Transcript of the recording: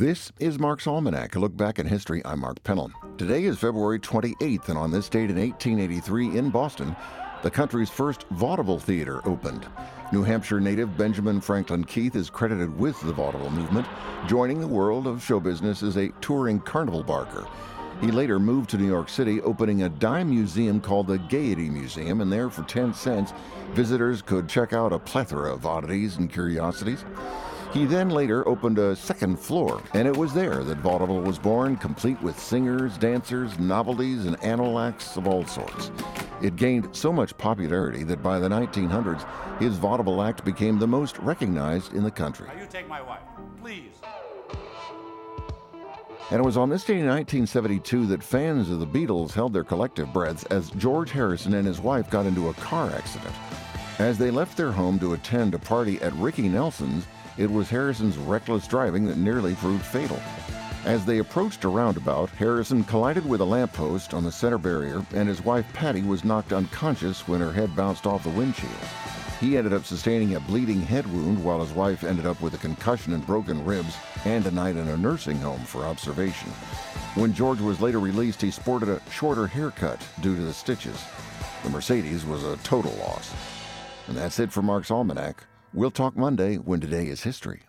This is Mark's Almanac, a look back in history. I'm Mark Pennell. Today is February 28th, and on this date in 1883 in Boston, the country's first vaudeville theater opened. New Hampshire native Benjamin Franklin Keith is credited with the vaudeville movement, joining the world of show business as a touring carnival barker. He later moved to New York City, opening a dime museum called the Gaiety Museum, and there for 10 cents, visitors could check out a plethora of oddities and curiosities. He then later opened a second floor, and it was there that vaudeville was born, complete with singers, dancers, novelties, and animal acts of all sorts. It gained so much popularity that by the 1900s, his vaudeville act became the most recognized in the country. Now you take my wife, please. And it was on this day in 1972 that fans of the Beatles held their collective breaths as George Harrison and his wife got into a car accident. As they left their home to attend a party at Ricky Nelson's, it was Harrison's reckless driving that nearly proved fatal. As they approached a roundabout, Harrison collided with a lamppost on the center barrier, and his wife Pattie was knocked unconscious when her head bounced off the windshield. He ended up sustaining a bleeding head wound, while his wife ended up with a concussion and broken ribs and a night in a nursing home for observation. When George was later released, he sported a shorter haircut due to the stitches. The Mercedes was a total loss. And that's it for Mark's Almanac. We'll talk Monday when today is history.